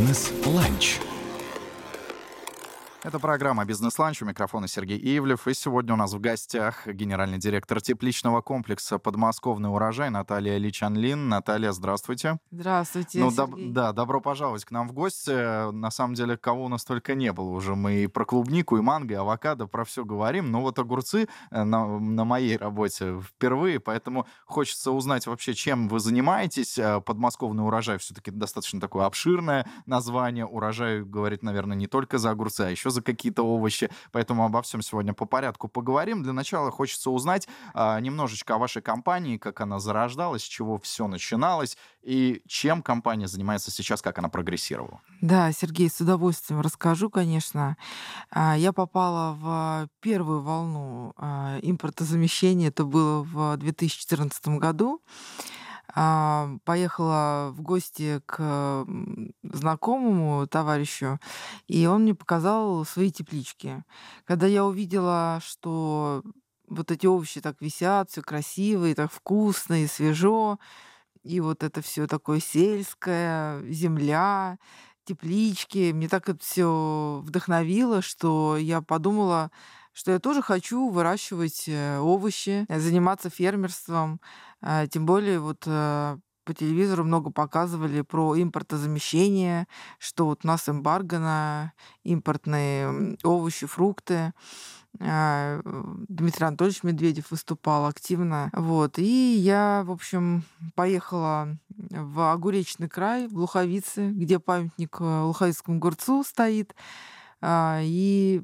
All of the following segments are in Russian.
Бизнес-ланч. Это программа «Бизнес-ланч». У микрофона Сергей Ивлев. И сегодня у нас в гостях генеральный директор тепличного комплекса «Подмосковный урожай» Наталья Личанлин. Наталья, здравствуйте. Здравствуйте, Ну, доб- да, добро пожаловать к нам в гости. На самом деле, кого у нас только не было уже. Мы и про клубнику, и манго, и авокадо, про все говорим. Но вот огурцы э, на, на моей работе впервые, поэтому хочется узнать вообще, чем вы занимаетесь. Э, Подмосковный урожай все-таки достаточно такое обширное название. Урожай говорит, наверное, не только за огурцы, а еще за какие-то овощи. Поэтому обо всем сегодня по порядку поговорим. Для начала хочется узнать а, немножечко о вашей компании, как она зарождалась, с чего все начиналось и чем компания занимается сейчас, как она прогрессировала. Да, Сергей, с удовольствием расскажу, конечно. А, Я попала в первую волну а, импортозамещения. Это было в 2014 году. А, Поехала в гости к знакомому товарищу, и он мне показал свои теплички. Когда я увидела, что вот эти овощи так висят, все красиво и так вкусно и свежо, и вот это все такое сельское, земля, теплички. Мне так это все вдохновило, что я подумала, что я тоже хочу выращивать э, овощи, э, заниматься фермерством. А, Тем более вот э, по телевизору много показывали про импортозамещение, что вот у нас эмбарго на импортные овощи, фрукты. Э, Дмитрий Анатольевич Медведев выступал активно. Вот. И я, в общем, поехала в Огуречный край, в Луховицы, где памятник э, Луховицкому огурцу стоит. И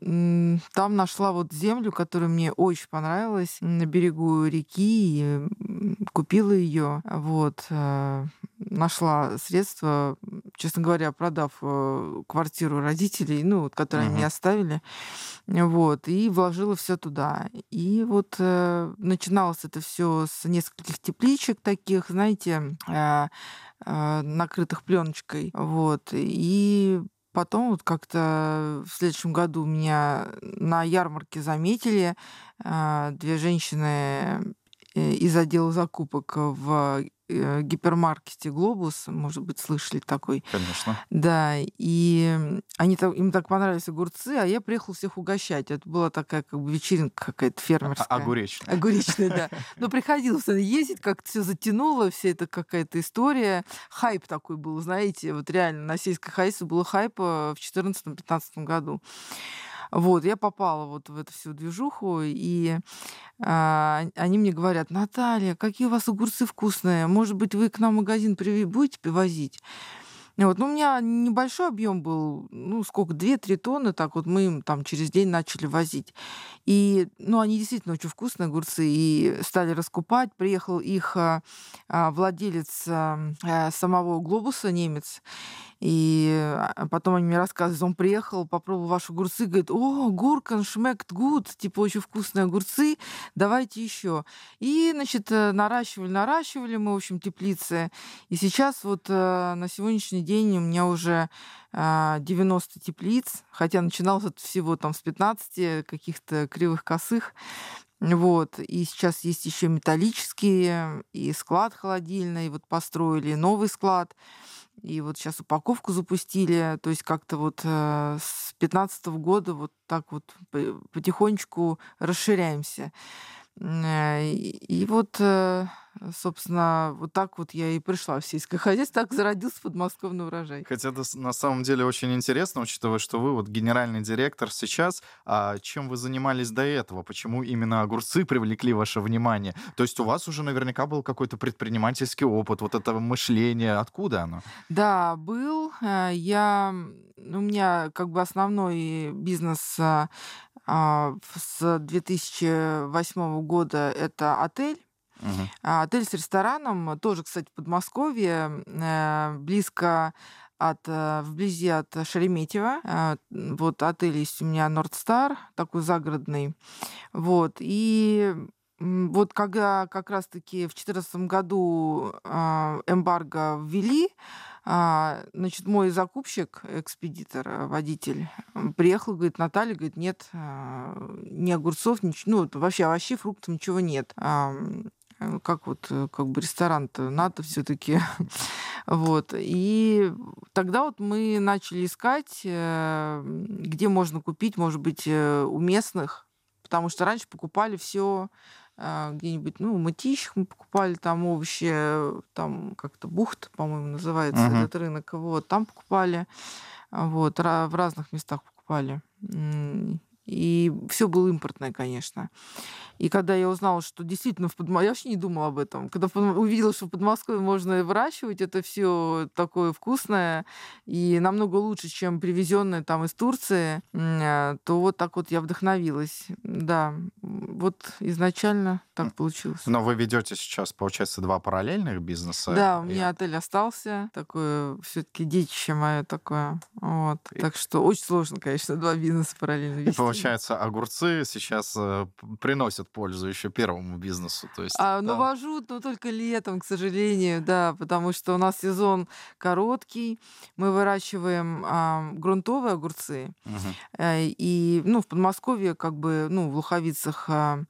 м, там нашла вот землю, которая мне очень понравилась на берегу реки, и м, купила ее. Вот. э, Нашла средства, честно говоря, продав э, квартиру родителей, ну, вот, которую они мне Мгм. оставили, вот, и вложила все туда. И вот э, начиналось это все с нескольких тепличек таких, знаете, э, э, накрытых пленочкой, вот, и Потом вот как-то в следующем году меня на ярмарке заметили а, две женщины э, из отдела закупок в э, гипермаркете «Глобус», может быть, слышали такой. Конечно. Да, и они, им так понравились огурцы, а я приехала всех угощать. Это была такая как бы вечеринка какая-то А- фермерская. Огуречный. Огуречная, да. Но приходилось ездить, как-то все затянуло, вся эта какая-то история. Хайп такой был, знаете, вот реально на сельской хозяйстве было хайп э, в 2014-2015 году. Вот, я попала вот в эту всю движуху, и а, они мне говорят, Наталья, какие у вас огурцы вкусные, может быть, вы к нам в магазин приви- будете привозить? Вот. Ну, у меня небольшой объем был, ну, сколько, 2-3 тонны, так вот мы им там через день начали возить. И, ну, они действительно очень вкусные огурцы, и стали раскупать. Приехал их а, а, владелец а, самого глобуса, немец, и а, потом они мне рассказывают, он приехал, попробовал ваши огурцы, говорит, о, гуркан шмект гуд, типа очень вкусные огурцы, давайте еще. И, значит, э, наращивали, наращивали мы, в общем, теплицы. И сейчас вот э, на сегодняшний день у меня уже а, 90 теплиц, хотя начиналось это всего там с 15 каких-то кривых косых. Вот. И сейчас есть еще металлические, и склад холодильный, вот построили, новый склад. И вот сейчас упаковку запустили. То есть как-то вот э, с 2015 года вот так вот по- потихонечку расширяемся. Э, И вот, э, собственно, вот так вот я и пришла в сельское хозяйство, так зародился подмосковный урожай. Хотя это на самом деле очень интересно, учитывая, что вы вот генеральный директор сейчас. А чем вы занимались до этого? Почему именно огурцы привлекли ваше внимание? То есть у вас уже наверняка был какой-то предпринимательский опыт, вот это мышление. Откуда оно? Да, был. Э, Я, у меня как бы основной бизнес с 2008 года это отель. А, Отель с рестораном, тоже, кстати, в Подмосковье, э, близко от, э, вблизи от Шереметьево. А, Вот отель есть у меня Нордстар, такой загородный. Вот. И вот когда как раз-таки в 2014 году а, эмбарго ввели, а, значит, мой закупщик, экспедитор, э, водитель, приехал, говорит, Наталья, говорит, нет а, ни огурцов, ничего, ну, вообще овощей, фруктов, ничего нет. А, э, Как вот, э, как бы ресторан-то надо все таки Вот. И тогда вот мы начали искать, где можно купить, может быть, у местных, потому что раньше покупали все где-нибудь, ну, в Мытищах мы покупали там овощи, там как-то Бухт, по-моему, называется Мгм. этот рынок, вот, там покупали, а, вот, в разных местах покупали. И все было импортное, конечно. И когда я узнала, что действительно в Подмосковье, я вообще не думала об этом, когда увидела, что в Подмосковье можно выращивать это все такое вкусное и намного лучше, чем привезенное там из Турции, э, то вот так вот я вдохновилась. Да, вот изначально так получилось. Но вы ведете сейчас, получается, два параллельных бизнеса. Да, у И- меня отель остался, такое все-таки детище мое такое. Вот. И- Так что очень сложно, конечно, два бизнеса параллельно И вести. Получается, огурцы сейчас э, приносят пользу еще первому бизнесу. То есть, А, да. ну, вожу, но только летом, к сожалению, да, потому что у нас сезон короткий. Мы выращиваем а, грунтовые огурцы. Э, И, ну, в Подмосковье, как бы, ну, в Луховицах а,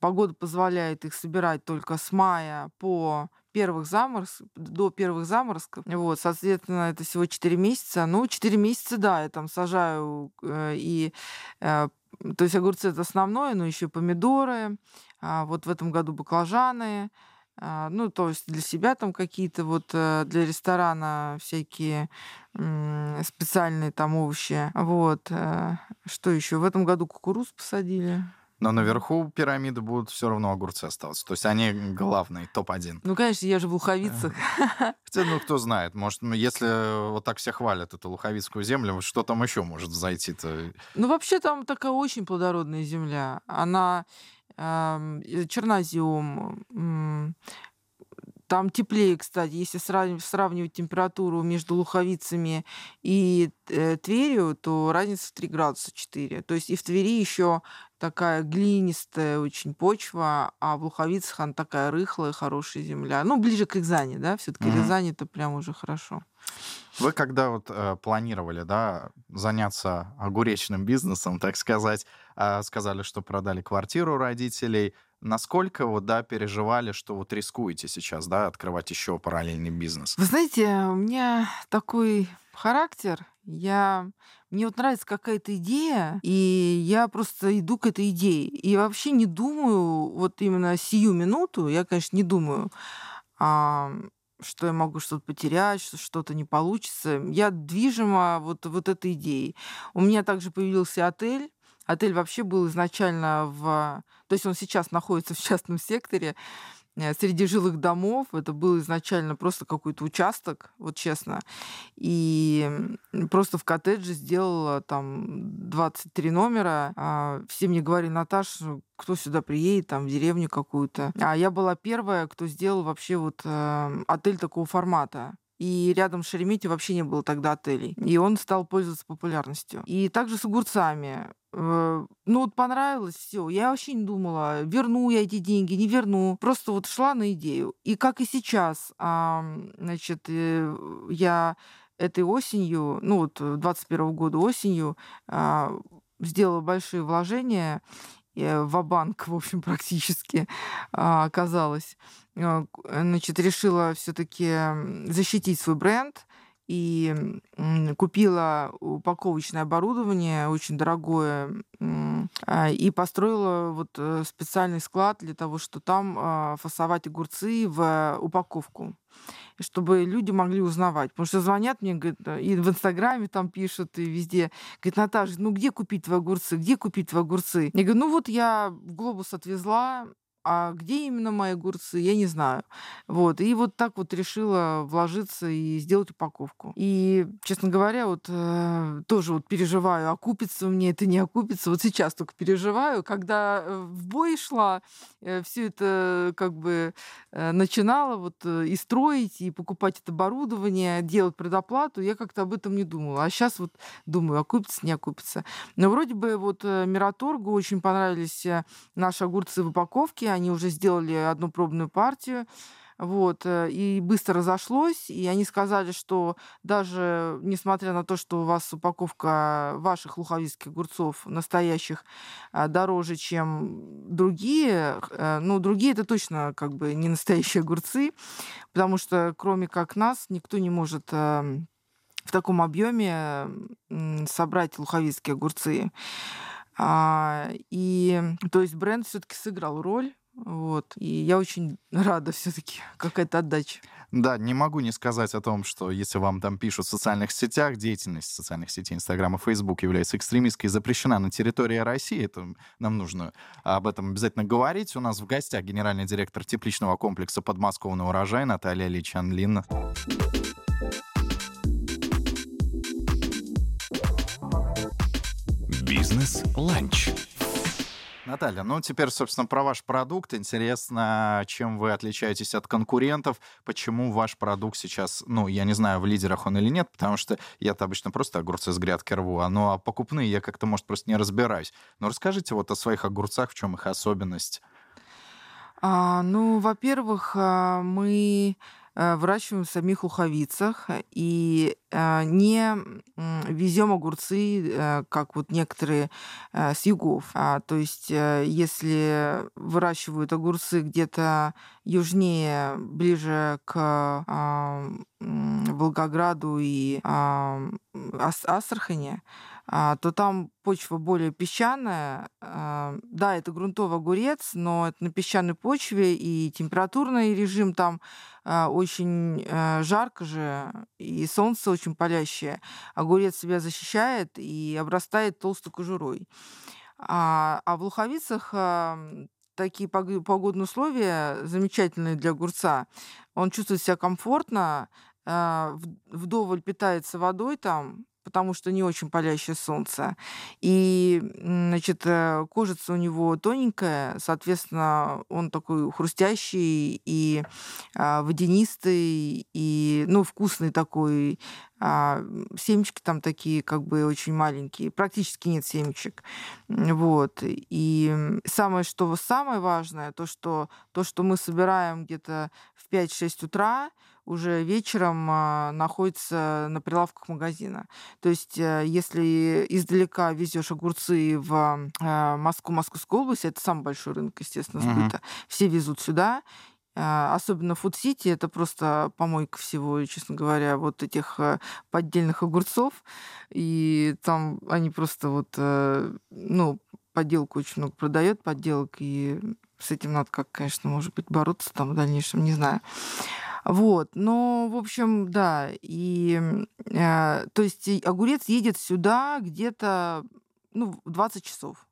погода позволяет их собирать только с мая по первых заморозков, до первых заморозков. Вот, соответственно, это всего 4 месяца. Ну, 4 месяца, да, я там сажаю э, и э, то есть огурцы это основное, но еще помидоры. а, вот в этом году баклажаны. а, ну, то есть для себя там какие-то вот э, для ресторана всякие специальные там овощи. Вот. Что еще? В этом году кукуруз посадили. Но наверху пирамиды будут все равно огурцы оставаться. То есть они главные, топ-1. Ну, конечно, я же в Луховицах. Хотя, ну, кто знает, может, если вот так все хвалят эту луховицкую землю, что там еще может зайти-то? Ну, вообще там такая очень плодородная земля. Она э, чернозем. Там теплее, кстати, если сравнивать, сравнивать температуру между Луховицами и э, Тверью, то разница в 3 градуса 4. То есть и в Твери еще такая глинистая очень почва, а в Луховицах она такая рыхлая, хорошая земля. Ну, ближе к Рязани, да, все-таки Мгм. Рязань это прям уже хорошо. Вы когда вот э, планировали, да, заняться огуречным бизнесом, так сказать, а, сказали, что продали квартиру родителей, насколько вот, да, переживали, что вот рискуете сейчас, да, открывать еще параллельный бизнес? Вы знаете, у меня такой характер. Я мне вот нравится какая-то идея, и я просто иду к этой идее. И вообще не думаю, вот именно сию минуту, я, конечно, не думаю, а, что я могу что-то потерять, что что-то не получится. Я движима вот, вот этой идеей. У меня также появился отель. Отель вообще был изначально в... То есть он сейчас находится в частном секторе, среди жилых домов. Это был изначально просто какой-то участок, вот честно. И просто в коттедже сделала там 23 номера. А, Все мне говорили, Наташа, кто сюда приедет, там, в деревню какую-то. А я была первая, кто сделал вообще вот э, отель такого формата. И рядом с Шереметьево вообще не было тогда отелей. И он стал пользоваться популярностью. И также с огурцами. Э, Ну вот понравилось все. Я вообще не думала, верну я эти деньги, не верну. Просто вот шла на идею. И как и сейчас, значит, э, я этой осенью, ну вот 21 года осенью, а, сделала большие вложения в банк в общем, практически а, оказалось. А, к- Значит, решила все-таки защитить свой бренд и купила упаковочное оборудование, очень дорогое, а, и построила вот э, специальный склад для того, что там а, фасовать огурцы в упаковку чтобы люди могли узнавать. Потому что звонят мне, говорят, и в Инстаграме там пишут, и везде. Говорит, Наташа, ну где купить твои огурцы? Где купить твои огурцы? Я говорю, ну вот я в глобус отвезла, а где именно мои огурцы, я не знаю. Вот. И вот так вот решила вложиться и сделать упаковку. И, честно говоря, вот э, тоже вот переживаю, окупится мне это, не окупится. Вот сейчас только переживаю. Когда э, в бой шла, все это как бы э, начинала вот э, и строить, и покупать это оборудование, делать предоплату, я как-то об этом не думала. А сейчас вот думаю, окупится, не окупится. Но вроде бы вот э, Мираторгу очень понравились э, наши огурцы в упаковке. Они уже сделали одну пробную партию. Вот, э, и быстро разошлось, и они сказали, что даже несмотря на то, что у вас упаковка ваших луховицких огурцов настоящих а, дороже, чем другие, э, ну, другие это точно как бы не настоящие огурцы, потому что кроме как нас никто не может эм, в таком объеме собрать луховицкие огурцы. А, и то есть бренд все-таки сыграл роль. Вот. И я очень рада все-таки какая-то отдача. Да, не могу не сказать о том, что если вам там пишут в социальных сетях, деятельность социальных сетей Инстаграм и Фейсбук является экстремистской и запрещена на территории России, это нам нужно об этом обязательно говорить. У нас в гостях генеральный директор тепличного комплекса подмосковный урожай Наталья Личанлин. Бизнес-ланч. Наталья, ну теперь, собственно, про ваш продукт. Интересно, чем вы отличаетесь от конкурентов, почему ваш продукт сейчас, ну, я не знаю, в лидерах он или нет, потому что я-то обычно просто огурцы с грядки рву, а, ну, а покупные я как-то, может, просто не разбираюсь. Но расскажите вот о своих огурцах, в чем их особенность. А, ну, во-первых, а, мы выращиваем в самих луховицах и э, не везем огурцы, э, как вот некоторые с югов. А, то есть, если выращивают огурцы где-то южнее, ближе к Волгограду и Астрахани, а, то там почва более песчаная. А, да, это грунтовый огурец, но это на песчаной почве, и температурный режим там а, очень жарко же, и солнце очень палящее. Огурец себя защищает и обрастает толстой кожурой. А, а в луховицах такие погодные условия замечательные для огурца. Он чувствует себя комфортно, вдоволь питается водой там, потому что не очень палящее солнце. И, значит, э, кожица у него тоненькая, соответственно, он такой хрустящий и а, водянистый, и, ну, вкусный такой. А, семечки там такие как бы очень маленькие, практически нет семечек. Вот. И самое, что самое важное, то, что, то, что мы собираем где-то в 5-6 утра, уже вечером а, находится на прилавках магазина. То есть, э, если издалека везешь огурцы в а, Москву, Московскую область, это самый большой рынок, естественно, сбыта, угу. все везут сюда, особенно в Фуд-Сити, это просто помойка всего, честно говоря, вот этих э, поддельных огурцов. И там они просто вот, э, ну, подделку очень много продает, подделок, и с этим надо как, конечно, может быть, бороться там в дальнейшем, не знаю. Вот, но, в общем, да, и, э, то есть огурец едет сюда где-то, ну, в 20 часов.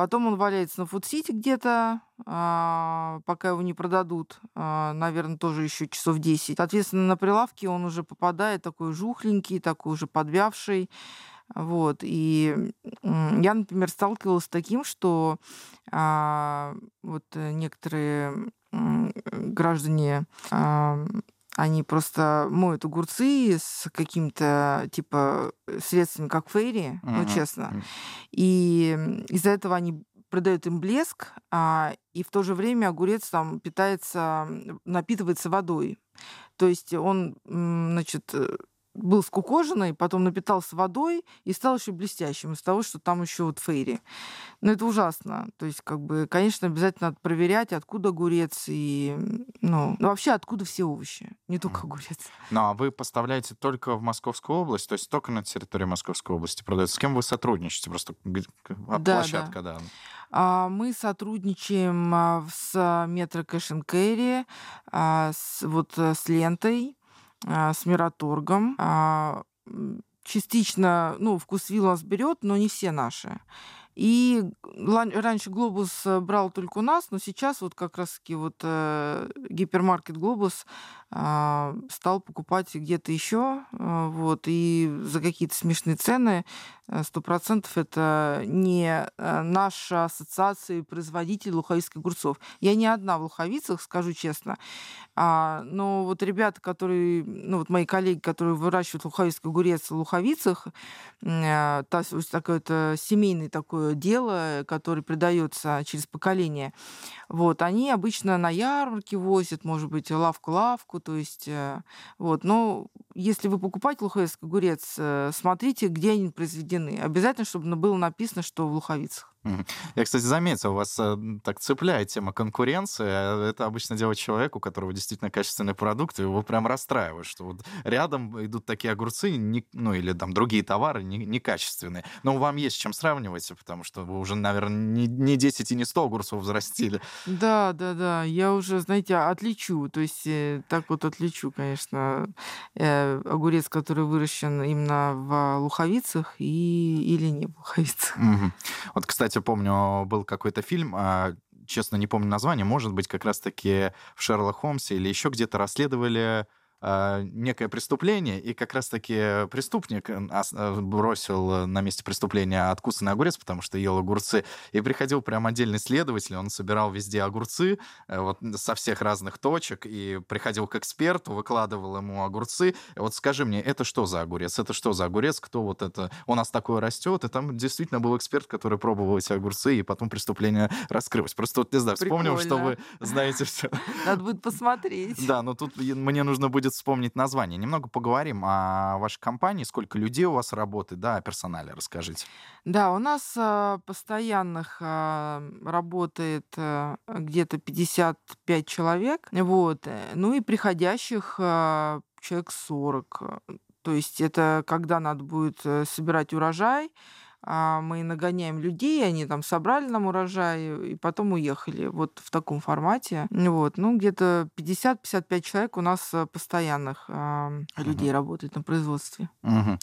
Потом он валяется на фудсити где-то, а, пока его не продадут, а, наверное, тоже еще часов 10. Соответственно, на прилавке он уже попадает такой жухленький, такой уже подвявший. Вот. И я, например, сталкивалась с таким, что а, вот некоторые граждане они просто моют огурцы с какими-то типа средствами, как фейри, uh-huh. ну честно. И из-за этого они придают им блеск, а, и в то же время огурец там питается, напитывается водой. То есть он, значит, э, был скукоженный, потом напитался водой и стал еще блестящим из того, что там еще вот фейри. Но это ужасно. То есть, как бы, конечно, обязательно надо проверять, откуда огурец и, ну, ну вообще откуда все овощи, не только огурец. Ну, а вы поставляете только в Московскую область, то есть только на территории Московской области продается. С кем вы сотрудничаете? Просто а да, площадка, да. да. А, мы сотрудничаем а, с Метро Кэш Кэрри, вот э, с лентой, а, с Мираторгом. А, частично, ну, вкусвилл нас берет, но не все наши. И раньше Глобус э, брал только у нас, но сейчас вот как раз-таки вот э, гипермаркет Глобус э, стал покупать где-то еще, э, вот, и за какие-то смешные цены сто процентов это не э, наша ассоциация производителей луховицких огурцов. Я не одна в Луховицах, скажу честно. А, но вот ребята, которые, ну вот мои коллеги, которые выращивают луховицкий огурец в Луховицах, э, то есть такое это семейное такое дело, которое передается через поколение. Вот, они обычно на ярмарке возят, может быть, лавку-лавку, то есть, э, вот. Но если вы покупаете луховицкий огурец, э, смотрите, где они произведены. Обязательно, чтобы было написано, что в Луховицах. Я, кстати, заметил, вас э, так цепляет тема конкуренции. А это обычно делает человек, у которого действительно качественный продукт, и его прям расстраивает, что вот рядом идут такие огурцы, не, ну или там другие товары не, некачественные. Но вам есть чем сравнивать, потому что вы уже, наверное, не, не 10 и не 100 огурцов взрастили. Да, да, да. Я уже, знаете, отличу. То есть э, так вот отличу, конечно, э, огурец, который выращен именно в луховицах и, или не в луховицах. Мгм. Вот, кстати, помню, был какой-то фильм, а, честно не помню название, может быть, как раз-таки в Шерлок Холмсе или еще где-то расследовали некое преступление, и как раз-таки преступник э, ос- бросил на месте преступления откусанный огурец, потому что ел огурцы, и приходил прям отдельный следователь, он собирал везде огурцы э, вот со всех разных точек, и приходил к эксперту, выкладывал ему огурцы. Вот скажи мне, это что за огурец? Это что за огурец? Кто вот это? У нас такое растет, и там действительно был эксперт, который пробовал эти огурцы, и потом преступление раскрылось. Просто вот, не знаю, вспомнил, что вы знаете все. Надо будет посмотреть. Да, но тут мне нужно будет вспомнить название. Немного поговорим о вашей компании, сколько людей у вас работает, да, о персонале расскажите. Да, у нас а, постоянных а, работает а, где-то 55 человек, вот, э, ну и приходящих а, человек 40. То есть это когда надо будет э, собирать урожай, а, мы нагоняем людей, они там собрали нам урожай и потом уехали. Вот в таком формате. Вот. Ну, где-то 50-55 человек у нас э, постоянных а, людей Мгм. работает на производстве. Мгм.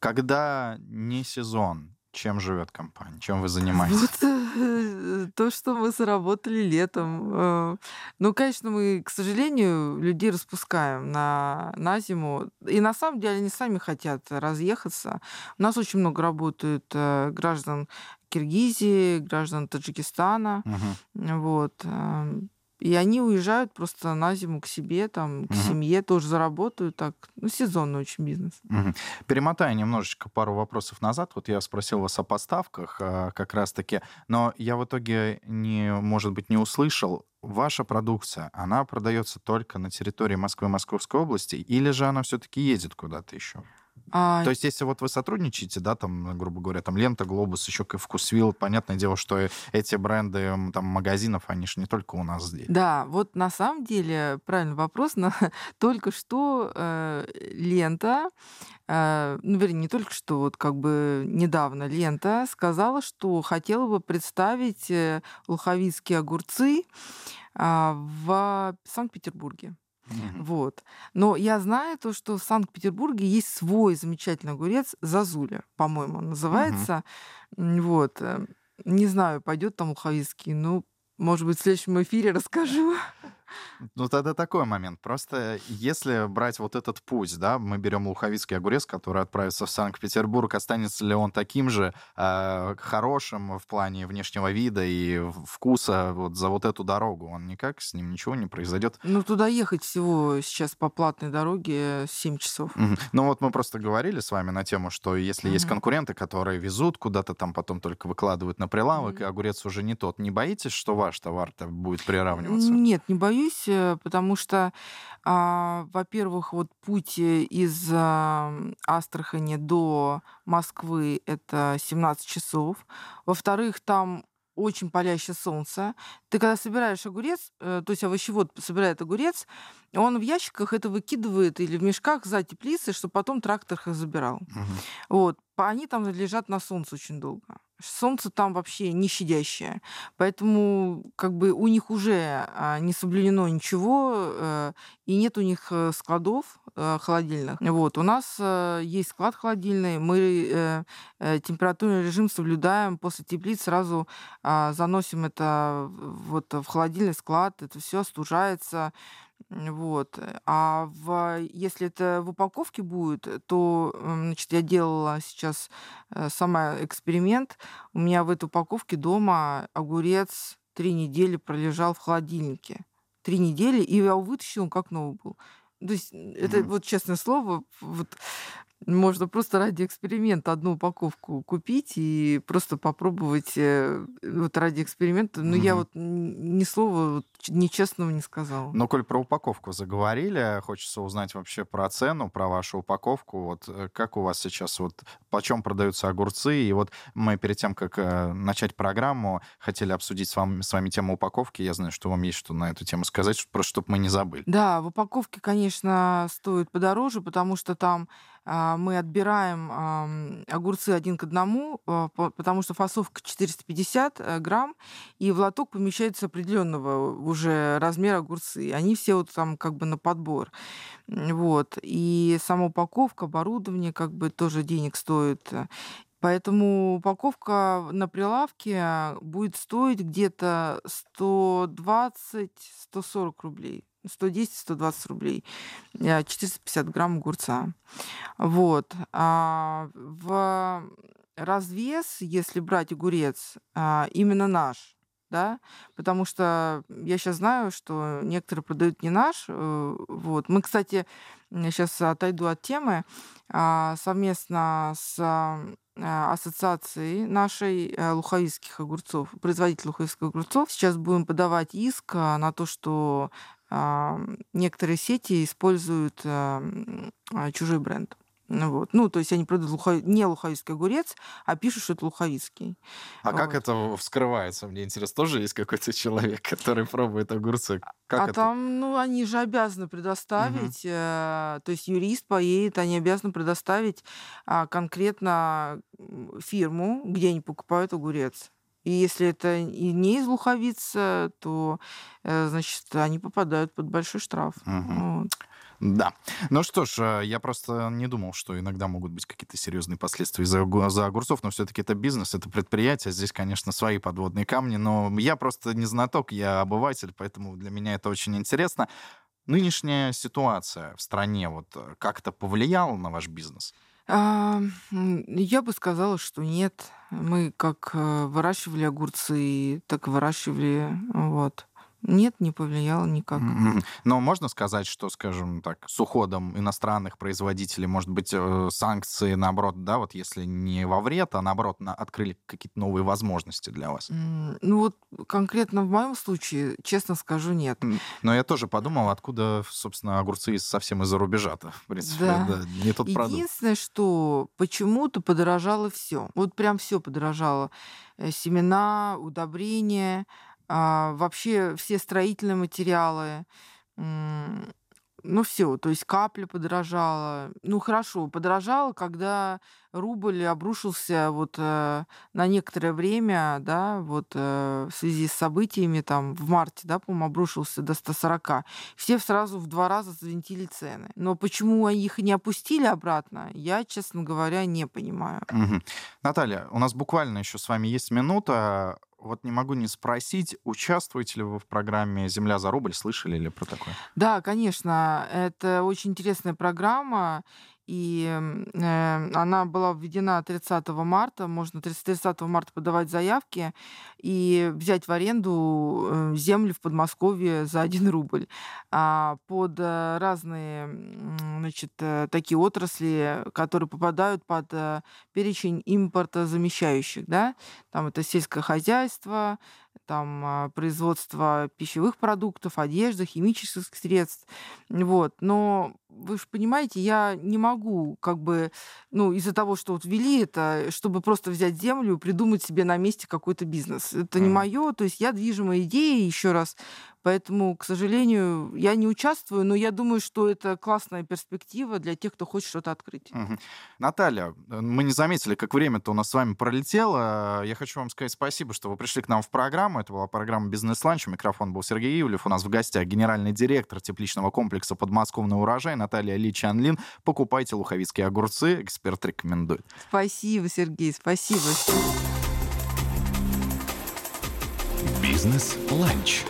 Когда не сезон, чем живет компания? Чем вы занимаетесь? Вот э, то, что мы заработали летом. Э, Ну, конечно, мы, к сожалению, людей распускаем на, на зиму. И на самом деле они сами хотят разъехаться. У нас очень много работают э, граждан Киргизии, граждан Таджикистана. Мгм. Вот. И они уезжают просто на зиму к себе, там, к Мгм. семье, тоже заработают так. Ну, сезонный очень бизнес. Мгм. Перемотаю немножечко пару вопросов назад. Вот я спросил вас о поставках а, как раз-таки, но я в итоге, не, может быть, не услышал. Ваша продукция, она продается только на территории Москвы и Московской области, или же она все-таки едет куда-то еще? А, То есть, если вот вы сотрудничаете, да, там, грубо говоря, там Лента, Глобус, еще Вкусвилл, понятное дело, что эти бренды там магазинов, они же не только у нас здесь. Да, вот на самом деле правильный вопрос. На, только что э, лента, э, ну, вернее, не только что, вот как бы недавно лента сказала, что хотела бы представить э, луховицкие огурцы а, в Санкт-Петербурге. Мгм. Вот. Но я знаю то, что в Санкт-Петербурге есть свой замечательный огурец Зазуля, по-моему, он называется. М, Вот. э, Не знаю, пойдет там луховицкий. Ну, может быть, в следующем эфире расскажу. Ну, тогда такой момент. Просто если брать вот этот путь, да, мы берем луховицкий огурец, который отправится в Санкт-Петербург, останется ли он таким же э, хорошим в плане внешнего вида и вкуса вот за вот эту дорогу? Он никак, с ним ничего не произойдет. Ну, туда ехать всего сейчас по платной дороге 7 часов. Мгм. Ну вот мы просто говорили с вами на тему, что если есть Мгм. конкуренты, которые везут куда-то там, потом только выкладывают на прилавок, Мгм. и огурец уже не тот, не боитесь, что ваш товар-то будет приравниваться? Нет, не боюсь, э, потому что, а, во-первых, вот путь э, из Астрахани до Москвы это 17 часов. Во-вторых, там очень палящее солнце. Ты когда собираешь огурец, э, то есть овощевод собирает огурец, он в ящиках это выкидывает или в мешках за теплицей, чтобы потом трактор их забирал. Мгм. Вот. Они там лежат на солнце очень долго. Солнце там вообще не щадящее. Поэтому как бы у них уже а, не соблюдено ничего, э, и нет у них э, складов э, холодильных. Вот. У нас есть склад холодильный, мы температурный режим соблюдаем, после теплиц сразу а, заносим это вот в холодильный склад, это все остужается. Вот. А в, если это в упаковке будет, то, значит, я делала сейчас э, сама эксперимент. У меня в этой упаковке дома огурец три недели пролежал в холодильнике. Три недели, и я его вытащила, как новый был. То есть это вот честное слово, вот можно просто ради эксперимента одну упаковку купить и просто попробовать э, вот ради эксперимента. Но я вот ни слова вот нечестного не сказала. Ну, коль про упаковку заговорили, хочется узнать вообще про цену, про вашу упаковку. Вот э, как у вас сейчас, вот почем продаются огурцы? И вот мы перед тем, как э, начать программу, хотели обсудить с вами, с вами тему упаковки. Я знаю, что вам есть что на эту тему сказать, просто чтобы мы не забыли. Да, в упаковке, конечно, стоит подороже, потому что там мы отбираем огурцы один к одному, а, потому что фасовка 450 э, грамм, и в лоток помещается определенного уже размера огурцы. Они все вот там как бы на подбор. Вот. И сама упаковка, оборудование как бы тоже денег стоит. Поэтому упаковка на прилавке будет стоить где-то 120-140 рублей. 110-120 рублей, 450 э, грамм огурца. Вот. А в развес, если брать огурец, а, именно наш, да, потому что я сейчас знаю, что некоторые продают не наш. Э, вот. Мы, кстати, сейчас отойду от темы, а, совместно с ассоциацией нашей э, луховицких огурцов, производитель луховицких огурцов. Сейчас будем подавать иск на то, что некоторые сети используют а, чужой бренд. Ну, вот. ну, то есть они продают лухов... не луховицкий огурец, а пишут, что это луховицкий. А вот. как это вскрывается? Мне интересно, тоже есть какой-то человек, который пробует огурцы? Как а это? там, ну, они же обязаны предоставить, угу. э, то есть юрист поедет, они обязаны предоставить э, конкретно фирму, где они покупают огурец. И если это и не из Луховиц, то, э, значит, они попадают под большой штраф. Угу. Вот. Да. Ну что ж, э, я просто не думал, что иногда могут быть какие-то серьезные последствия за, за огурцов, но все-таки это бизнес, это предприятие. Здесь, конечно, свои подводные камни, но я просто не знаток, я обыватель, поэтому для меня это очень интересно. Нынешняя ситуация в стране вот э, как-то повлияла на ваш бизнес? А, я бы сказала, что нет. Мы как э, выращивали огурцы, так и выращивали. Вот. Нет, не повлияло никак. Но можно сказать, что, скажем так, с уходом иностранных производителей, может быть, э, санкции, наоборот, да, вот если не во вред, а наоборот, на, открыли какие-то новые возможности для вас? Ну вот конкретно в моем случае, честно скажу, нет. Но я тоже подумал, откуда, собственно, огурцы совсем из-за рубежа-то, в принципе, да. да, не тот продукт. Единственное, что почему-то подорожало все. Вот прям все подорожало. Э, семена, удобрения, а, вообще все строительные материалы, ну все, то есть капля подорожала. Ну хорошо, подорожала, когда рубль обрушился вот э, на некоторое время, да, вот э, в связи с событиями там в марте, да, по-моему, обрушился до 140. Все сразу в два раза завинтили цены. Но почему их не опустили обратно, я, честно говоря, не понимаю. Угу. Наталья, у нас буквально еще с вами есть минута. Вот не могу не спросить, участвуете ли вы в программе «Земля за рубль»? Слышали ли про такое? Да, конечно. Это очень интересная программа и э, она была введена 30 марта. Можно 30, марта подавать заявки и взять в аренду э, землю в Подмосковье за 1 рубль. А под э, разные значит, э, такие отрасли, которые попадают под перечень импорта замещающих. Да? Там это сельское хозяйство, там а, производство пищевых продуктов, одежды, химических средств. Вот. Но вы же понимаете, я не могу как бы, ну, из-за того, что вот ввели это, чтобы просто взять землю и придумать себе на месте какой-то бизнес. Это не мое, то есть я движима идеей, еще раз, Поэтому, к сожалению, я не участвую, но я думаю, что это классная перспектива для тех, кто хочет что-то открыть. Угу. Наталья, э, мы не заметили, как время-то у нас с вами пролетело. Я хочу вам сказать спасибо, что вы пришли к нам в программу. Это была программа «Бизнес-ланч». Микрофон был Сергей Ивлев. У нас в гостях генеральный директор тепличного комплекса «Подмосковный урожай» Наталья Ли Чанлин. Покупайте луховицкие огурцы. Эксперт рекомендует. Спасибо, Сергей, спасибо. Бизнес-ланч.